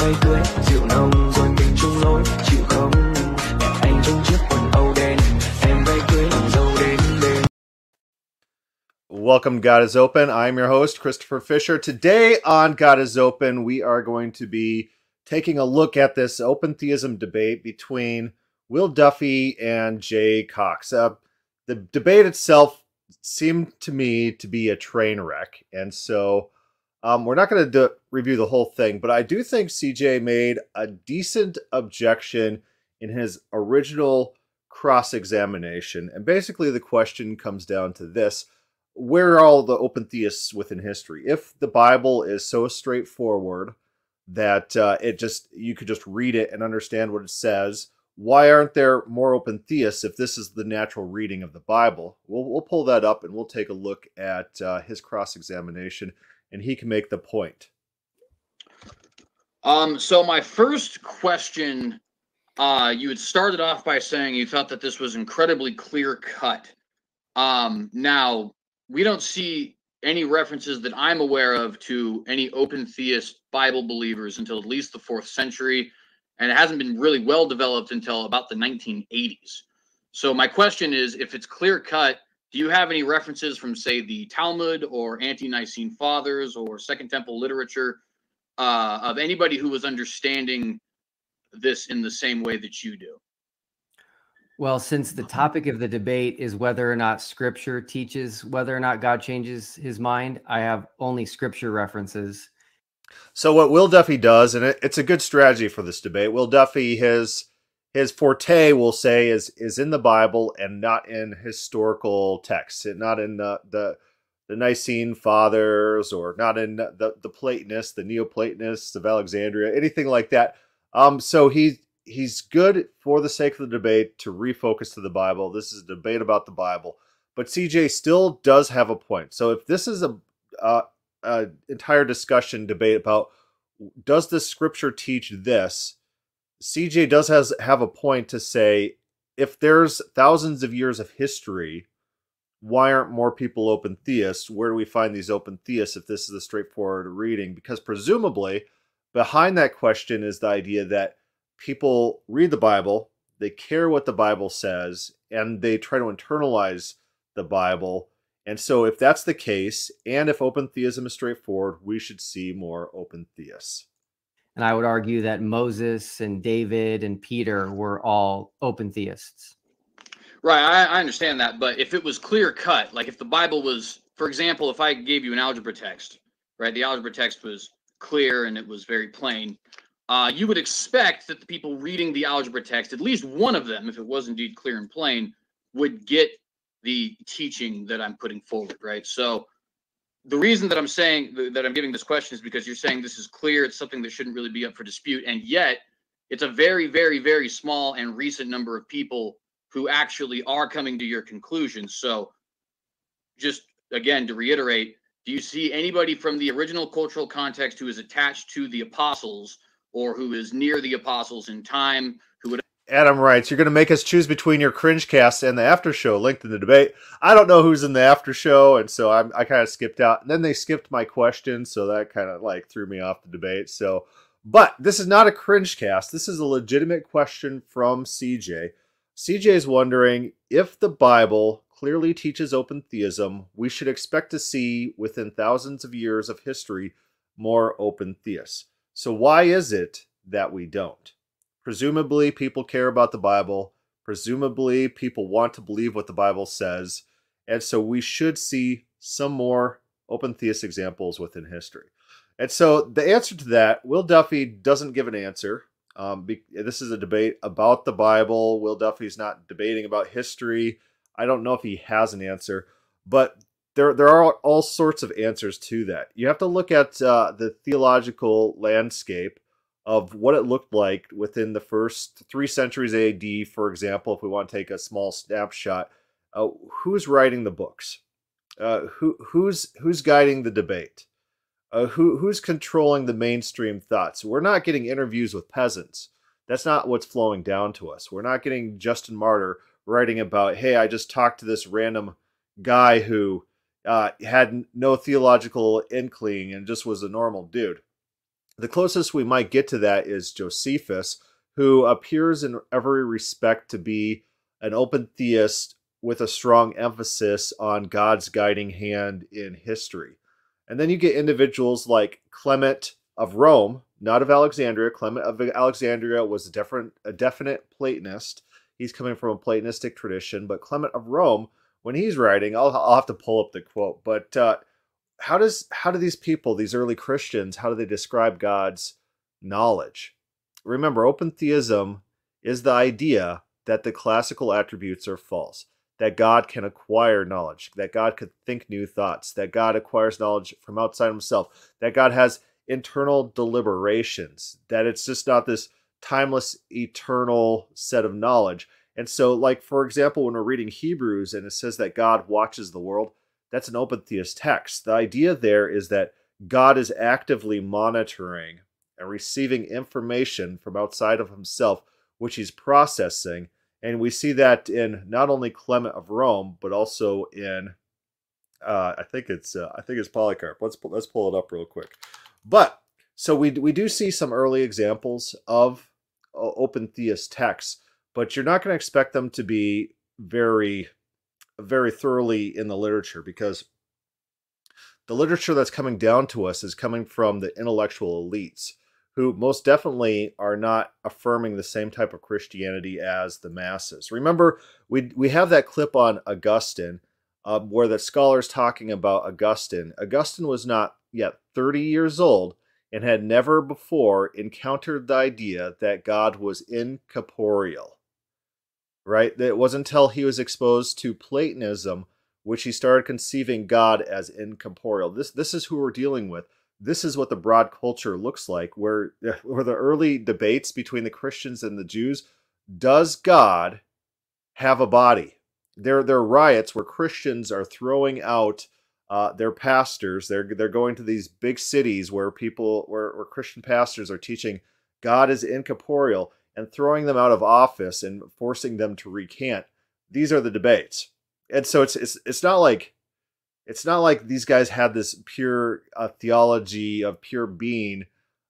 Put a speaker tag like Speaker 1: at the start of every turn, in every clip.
Speaker 1: cưới rượu nồng rồi mình chung lối chịu không anh trong chiếc quần âu đen em cưới dâu đến bên
Speaker 2: Welcome, God is Open. I'm your host, Christopher Fisher. Today on God is Open, we are going to be taking a look at this open theism debate between Will Duffy and Jay Cox. Uh, the debate itself seemed to me to be a train wreck, and so um, we're not going to do- review the whole thing, but I do think CJ made a decent objection in his original cross examination. And basically, the question comes down to this where are all the open theists within history? If the Bible is so straightforward that uh, it just you could just read it and understand what it says, why aren't there more open theists if this is the natural reading of the Bible? We'll we'll pull that up and we'll take a look at uh, his cross examination, and he can make the point.
Speaker 3: Um, so my first question, uh, you had started off by saying you thought that this was incredibly clear cut. Um, now we don't see any references that I'm aware of to any open theist Bible believers until at least the fourth century, and it hasn't been really well developed until about the 1980s. So my question is, if it's clear cut, do you have any references from, say, the Talmud or ante Nicene Fathers or Second Temple literature uh, of anybody who was understanding this in the same way that you do?
Speaker 4: Well, since the topic of the debate is whether or not scripture teaches whether or not God changes his mind, I have only scripture references.
Speaker 2: So what Will Duffy does, and it, it's a good strategy for this debate. Will Duffy his his forte, we'll say, is is in the Bible and not in historical texts, and not in the the, the Nicene Fathers or not in the the Platonists, the Neoplatonists of Alexandria, anything like that. Um, so he he's good for the sake of the debate to refocus to the Bible. This is a debate about the Bible, but CJ still does have a point. So if this is a, uh, a entire discussion debate about does the scripture teach this, CJ does has have a point to say if there's thousands of years of history, why aren't more people open theists? Where do we find these open theists if this is a straightforward reading? Because presumably behind that question is the idea that people read the Bible, they care what the Bible says, and they try to internalize the Bible. And so, if that's the case, and if open theism is straightforward, we should see more open theists.
Speaker 4: And I would argue that Moses and David and Peter were all open theists.
Speaker 3: Right, I, I understand that, but if it was clear cut, like if the Bible was, for example, if I gave you an algebra text, right, the algebra text was clear and it was very plain, uh, you would expect that the people reading the algebra text, at least one of them, if it was indeed clear and plain, would get the teaching that I'm putting forward, right? So the reason that I'm saying that I'm giving this question is because you're saying this is clear, it's something that shouldn't really be up for dispute, and yet it's a very, very, very small and recent number of people who actually are coming to your conclusion. So just again to reiterate, do you see anybody from the original cultural context who is attached to the apostles or who is near the apostles in time
Speaker 2: Adam writes, You're going to make us choose between your cringe cast and the after show linked in the debate. I don't know who's in the after show, and so I'm, I kind of skipped out. And then they skipped my question, so that kind of like threw me off the debate. So, but this is not a cringe cast. This is a legitimate question from CJ. CJ is wondering if the Bible clearly teaches open theism, we should expect to see within thousands of years of history more open theists. So, why is it that we don't? Presumably, people care about the Bible. Presumably, people want to believe what the Bible says. And so, we should see some more open theist examples within history. And so, the answer to that, Will Duffy doesn't give an answer. Um, be, this is a debate about the Bible. Will Duffy's not debating about history. I don't know if he has an answer, but there there are all sorts of answers to that. You have to look at uh, the theological landscape of what it looked like within the first three centuries AD, for example. If we want to take a small snapshot, uh, who's writing the books? Uh, who who's who's guiding the debate? Uh, who who's controlling the mainstream thoughts? We're not getting interviews with peasants. That's not what's flowing down to us. We're not getting Justin Martyr writing about, hey, I just talked to this random guy who uh, had no theological inkling and just was a normal dude. The closest we might get to that is Josephus, who appears in every respect to be an open theist with a strong emphasis on God's guiding hand in history. And then you get individuals like Clement of Rome, not of Alexandria. Clement of Alexandria was a different, a definite Platonist. He's coming from a Platonistic tradition, but Clement of Rome, when he's writing, I'll, I'll have to pull up the quote, but uh, how does how do these people, these early Christians, how do they describe God's knowledge? Remember, open theism is the idea that the classical attributes are false, that God can acquire knowledge, that God could think new thoughts, that God acquires knowledge from outside himself, that God has internal deliberations, that it's just not this timeless, eternal set of knowledge. And so, like, for example, when we're reading Hebrews and it says that God watches the world, that's an open theist text. The idea there is that God is actively monitoring and receiving information from outside of himself, which he's processing. And we see that in not only Clement of Rome, but also in uh, I think it's uh, I think it's Polycarp. Let's let's pull it up real quick. But so we we do see some early examples of uh, open theist texts, but you're not going to expect them to be very very thoroughly in the literature because the literature that's coming down to us is coming from the intellectual elites who most definitely are not affirming the same type of Christianity as the masses. Remember, we we have that clip on Augustine um, where the scholars talking about Augustine. Augustine was not yet 30 years old and had never before encountered the idea that God was incorporeal. Right? It wasn't until he was exposed to Platonism which he started conceiving God as incorporeal. This this is who we're dealing with. This is what the broad culture looks like, where where the early debates between the Christians and the Jews, does God have a body? There, there are riots where Christians are throwing out uh, their pastors. They're they're going to these big cities where people where, where Christian pastors are teaching God is incorporeal and throwing them out of office and forcing them to recant. These are the debates, and so it's it's it's not like it's not like these guys had this pure uh, theology of pure being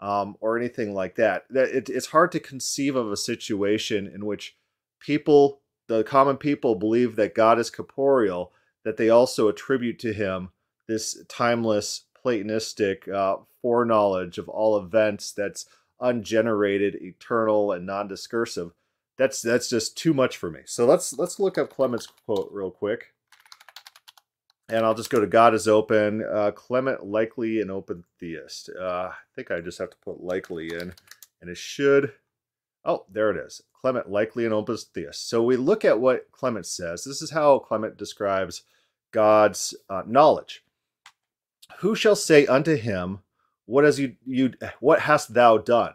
Speaker 2: um, or anything like that. That it, it's hard to conceive of a situation in which people, the common people, believe that God is corporeal that they also attribute to him this timeless Platonistic uh, foreknowledge of all events that's ungenerated, eternal, and non-discursive. That's that's just too much for me. So let's let's look up Clement's quote real quick, and I'll just go to God is open. Uh, Clement likely an open theist. Uh, I think I just have to put likely in, and it should. Oh, there it is. Clement likely an open theist. So we look at what Clement says. This is how Clement describes God's uh, knowledge. Who shall say unto him, What has you, you what hast thou done?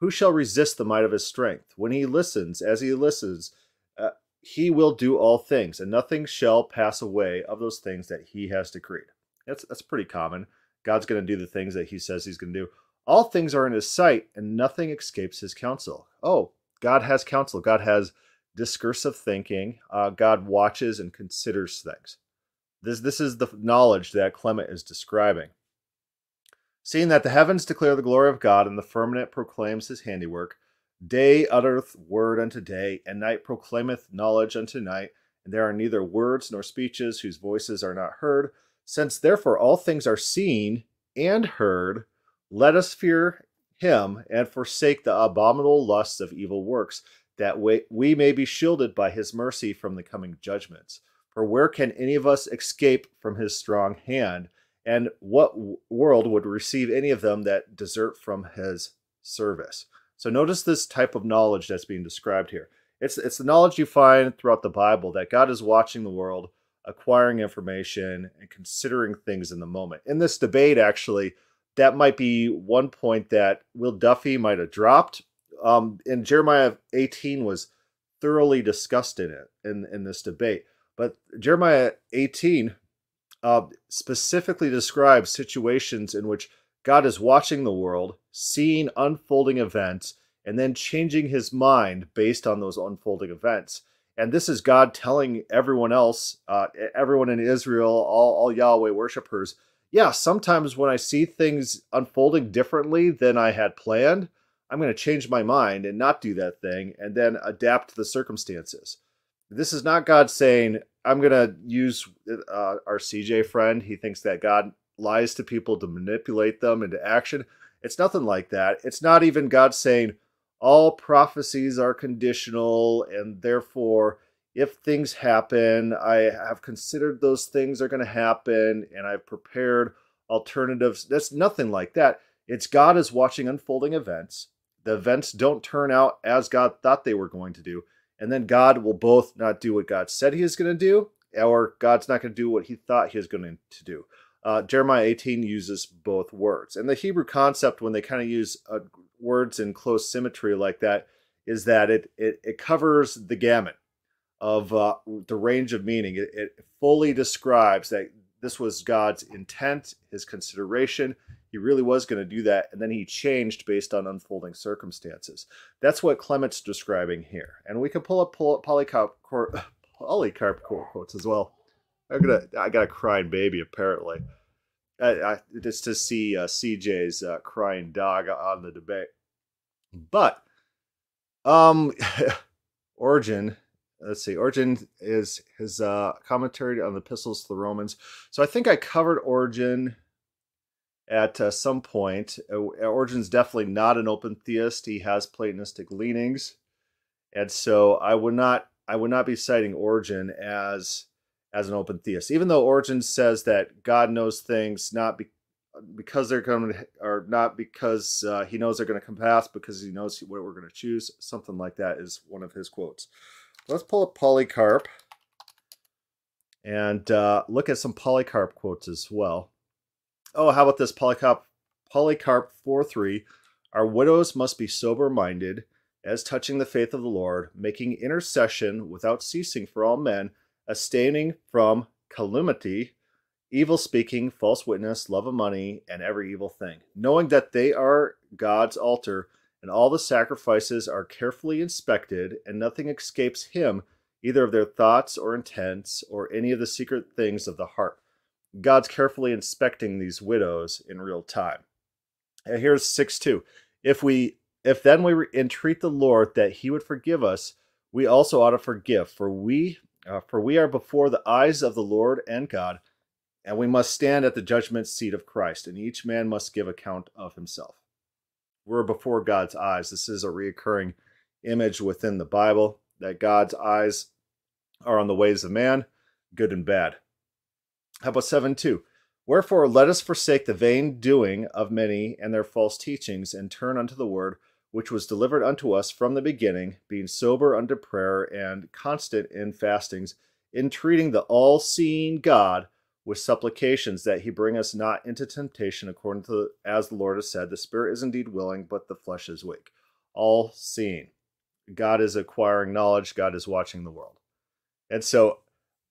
Speaker 2: Who shall resist the might of his strength? When he listens, as he listens, uh, he will do all things, and nothing shall pass away of those things that he has decreed. That's that's pretty common. God's going to do the things that he says he's going to do. All things are in his sight, and nothing escapes his counsel. Oh, God has counsel. God has discursive thinking. Uh, God watches and considers things. This, this is the knowledge that Clement is describing. Seeing that the heavens declare the glory of God, and the firmament proclaims his handiwork, day uttereth word unto day, and night proclaimeth knowledge unto night, and there are neither words nor speeches whose voices are not heard. Since therefore all things are seen and heard, let us fear him and forsake the abominable lusts of evil works, that we may be shielded by his mercy from the coming judgments. For where can any of us escape from his strong hand? And what world would receive any of them that desert from his service? So notice this type of knowledge that's being described here. It's, it's the knowledge you find throughout the Bible that God is watching the world, acquiring information, and considering things in the moment. In this debate, actually, that might be one point that Will Duffy might have dropped. Um, and Jeremiah 18 was thoroughly discussed in it in, in this debate. But Jeremiah 18 uh, specifically describes situations in which God is watching the world, seeing unfolding events, and then changing his mind based on those unfolding events. And this is God telling everyone else, uh, everyone in Israel, all, all Yahweh worshippers, yeah, sometimes when I see things unfolding differently than I had planned, I'm going to change my mind and not do that thing and then adapt to the circumstances. This is not God saying, I'm to use uh, our CJ friend. He thinks that God lies to people to manipulate them into action. It's nothing like that. It's not even God saying, all prophecies are conditional and therefore if things happen, I have considered those things are going to happen and I've prepared alternatives. That's nothing like that. It's God is watching unfolding events. The events don't turn out as God thought they were going to do. And then God will both not do what God said he is going to do, or God's not going to do what he thought he was going to do. Uh, Jeremiah 18 uses both words. And the Hebrew concept, when they kind of use uh, words in close symmetry like that, is that it, it, it covers the gamut of uh, the range of meaning. It, it fully describes that this was God's intent, his consideration. He really was going to do that, and then he changed based on unfolding circumstances. That's what Clement's describing here. And we can pull up, Polycarp, Polycarp quotes as well. I'm gonna, I got a crying baby apparently. I, I, just to see uh, CJ's uh, crying dog on the debate. But um, Origen let's see Origen is his uh commentary on the epistles to the romans so i think i covered origen at uh, some point. Uh, origen's definitely not an open theist. He has platonistic leanings. And so i would not i would not be citing origen as as an open theist. Even though origen says that god knows things not be, because they're coming or not because uh, he knows they're going to come past because he knows what we're going to choose something like that is one of his quotes. Let's pull up Polycarp. And uh, look at some Polycarp quotes as well. Oh, how about this Polycarp Polycarp 4:3? Our widows must be sober-minded as touching the faith of the Lord, making intercession without ceasing for all men, abstaining from calumny, evil speaking, false witness, love of money, and every evil thing, knowing that they are God's altar and all the sacrifices are carefully inspected, and nothing escapes him, either of their thoughts or intents, or any of the secret things of the heart. God's carefully inspecting these widows in real time. And here's 6 2. If we if then we entreat the Lord that he would forgive us, we also ought to forgive, for we uh, for we are before the eyes of the Lord and God, and we must stand at the judgment seat of Christ, and each man must give account of himself we're before God's eyes. This is a reoccurring image within the Bible that God's eyes are on the ways of man, good and bad. How about 7 2? Wherefore, let us forsake the vain doing of many and their false teachings, and turn unto the word which was delivered unto us from the beginning, being sober unto prayer and constant in fastings, entreating the all seeing God with supplications that he bring us not into temptation according to as the Lord has said, the spirit is indeed willing, but the flesh is weak. All seeing. God is acquiring knowledge, God is watching the world. And so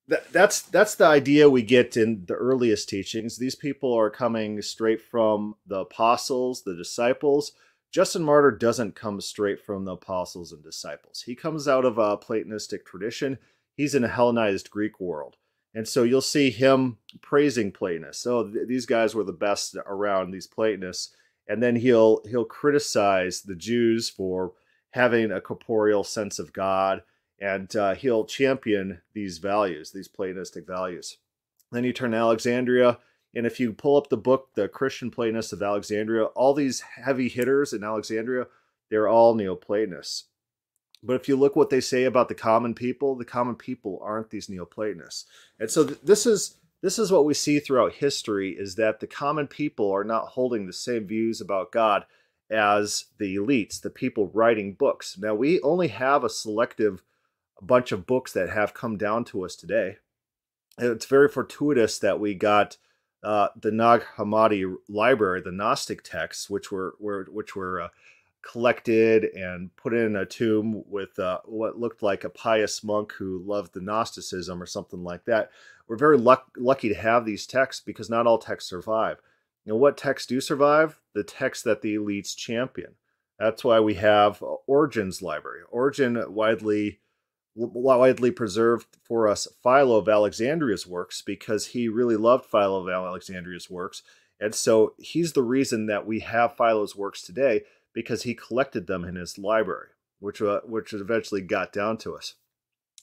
Speaker 2: that, that's that's the idea we get in the earliest teachings. These people are coming straight from the apostles, the disciples. Justin Martyr doesn't come straight from the apostles and disciples. He comes out of a Platonistic tradition. He's in a Hellenized Greek world. And so you'll see him praising Platonists. So th- these guys were the best around these Platonists. And then he'll he'll criticize the Jews for having a corporeal sense of God, and uh, he'll champion these values, these Platonistic values. Then you turn to Alexandria, and if you pull up the book, The Christian Platonists of Alexandria, all these heavy hitters in Alexandria, they're all Neoplatonists. But if you look what they say about the common people, the common people aren't these Neoplatonists. And so th- this is this is what we see throughout history is that the common people are not holding the same views about God as the elites, the people writing books. Now we only have a selective bunch of books that have come down to us today. And it's very fortuitous that we got uh, the Nag Hammadi library, the Gnostic texts, which were, were which were uh, collected and put in a tomb with uh, what looked like a pious monk who loved the Gnosticism or something like that. We're very luck- lucky to have these texts because not all texts survive. Know, what texts do survive? The texts that the elites champion. That's why we have Origen's library. Origen widely widely preserved for us Philo of Alexandria's works because he really loved Philo of Alexandria's works. And so he's the reason that we have Philo's works today because he collected them in his library, which, uh, which eventually got down to us.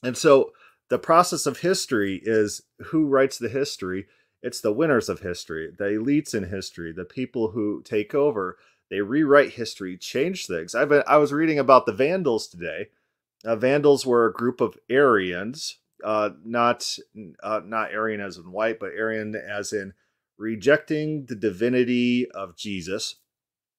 Speaker 2: And so the process of history is who writes the history? It's the winners of history, the elites in history, the people who take over. They rewrite history, change things. I've I was reading about the Vandals today. Uh, Vandals were a group of Arians, uh, not uh, not Aryan as in white, but Arian as in rejecting the divinity of Jesus.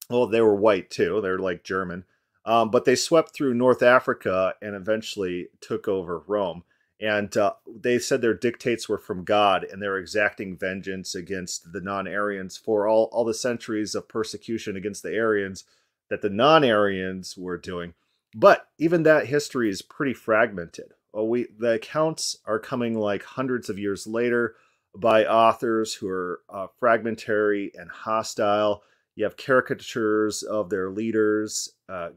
Speaker 2: Well, they were white too. They're like German. Um, but they swept through North Africa and eventually took over Rome. And uh, they said their dictates were from God and they're exacting vengeance against the non Arians for all, all the centuries of persecution against the Arians that the non Arians were doing. But even that history is pretty fragmented. Well, we the accounts are coming like hundreds of years later by authors who are uh, fragmentary and hostile. You have caricatures of their leaders, uh,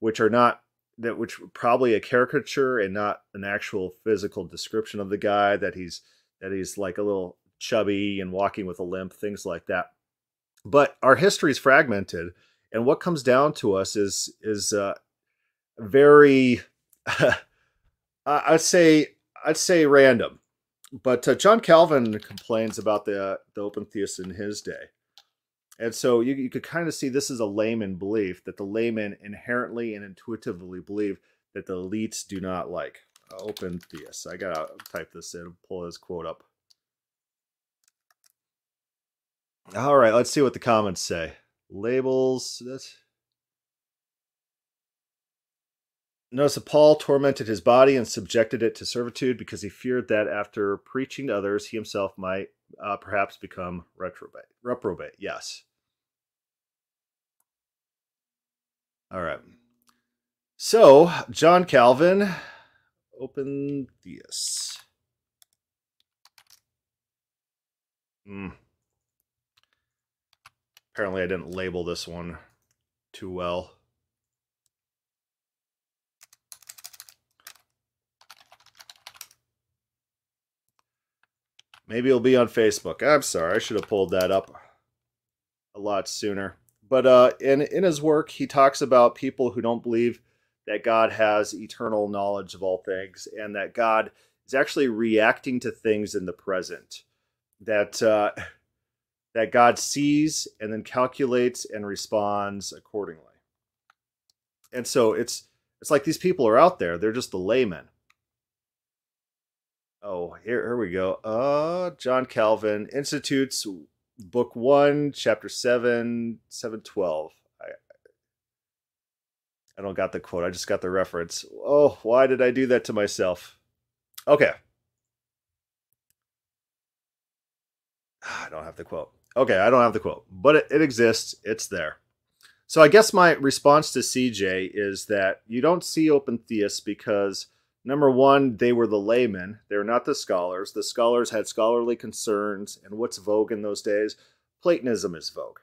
Speaker 2: which are not that which probably a caricature and not an actual physical description of the guy that he's that he's like a little chubby and walking with a limp, things like that. But our history is fragmented, and what comes down to us is is uh, very, I'd say I'd say random. But uh, John Calvin complains about the the open theists in his day. And so you, you could kind of see this is a layman belief that the laymen inherently and intuitively believe that the elites do not like. open theists. I gotta type this in, pull this quote up. All right, let's see what the comments say. Labels. That's Notice that Paul tormented his body and subjected it to servitude because he feared that after preaching to others, he himself might uh, perhaps become reprobate. Reprobate, yes. All right. So, John Calvin, open theists. Mm. Apparently, I didn't label this one too well. Maybe it'll be on Facebook. I'm sorry, I should have pulled that up a lot sooner. But uh, in in his work, he talks about people who don't believe that God has eternal knowledge of all things, and that God is actually reacting to things in the present. That uh, that God sees and then calculates and responds accordingly. And so it's it's like these people are out there; they're just the laymen. Oh, here, here we go. Uh, John Calvin institutes book one, chapter seven, seven twelve. I I don't got the quote. I just got the reference. Oh, why did I do that to myself? Okay. I don't have the quote. Okay, I don't have the quote, but it, it exists. It's there. So I guess my response to CJ is that you don't see open theists because Number one, they were the laymen. They're not the scholars. The scholars had scholarly concerns. And what's vogue in those days? Platonism is vogue.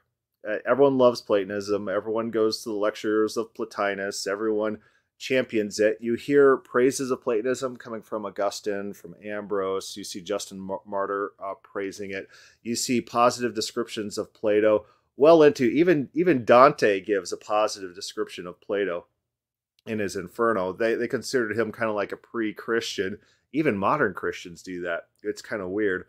Speaker 2: Uh, everyone loves Platonism. Everyone goes to the lectures of Plotinus. Everyone champions it. You hear praises of Platonism coming from Augustine, from Ambrose. You see Justin Martyr uh, praising it. You see positive descriptions of Plato. Well into even even Dante gives a positive description of Plato in his Inferno. They they considered him kind of like a pre-Christian. Even modern Christians do that. It's kind of weird,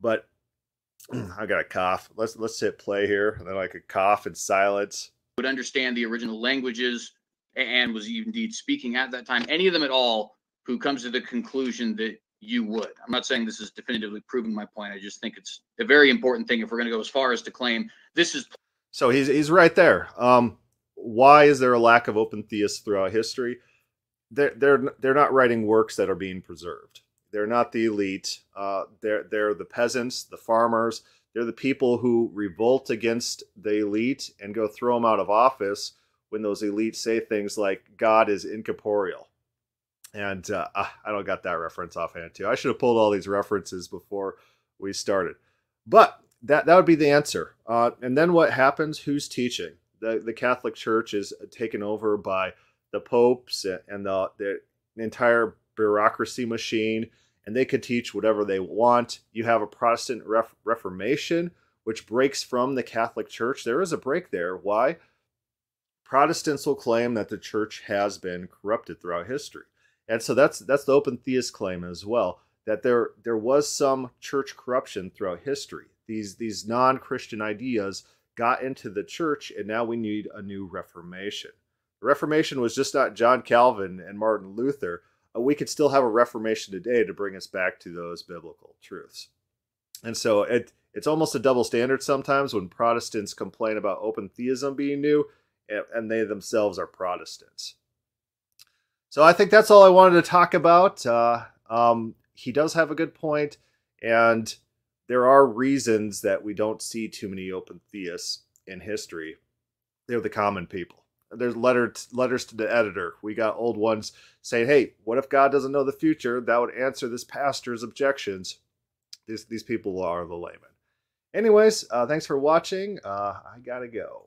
Speaker 2: but I got a cough. Let's let's hit play here, and then I could cough in silence.
Speaker 3: Would understand the original languages and was indeed speaking at that time. Any of them at all who comes to the conclusion that you would. I'm not saying this is definitively proving my point. I just think it's a very important thing if we're going to go as far as to claim this is.
Speaker 2: So he's he's right there. Um, why is there a lack of open theists throughout history? They're they're they're not writing works that are being preserved. They're not the elite. Uh, they're they're the peasants, the farmers. They're the people who revolt against the elite and go throw them out of office when those elites say things like God is incorporeal. And uh, ah, I don't got that reference offhand too. I should have pulled all these references before we started. But that that would be the answer. Uh, and then what happens? Who's teaching? the, the Catholic Church is taken over by the popes and the, the entire bureaucracy machine and they can teach whatever they want. You have a Protestant ref- Reformation, which breaks from the Catholic Church. There is a break there. Why? Protestants will claim that the church has been corrupted throughout history. And so that's that's the open theist claim as well that there there was some church corruption throughout history. These these non-Christian ideas got into the church and now we need a new reformation. The reformation was just not John Calvin and Martin Luther. We could still have a reformation today to bring us back to those biblical truths. And so it it's almost a double standard sometimes when Protestants complain about open theism being new and they themselves are Protestants. So I think that's all I wanted to talk about. Uh, um, he does have a good point, and there are reasons that we don't see too many open theists in history. They're the common people. There's letter letters to the editor. We got old ones saying, "Hey, what if God doesn't know the future?" That would answer this pastor's objections. These these people are the laymen. Anyways, uh, thanks for watching. Uh, I gotta go.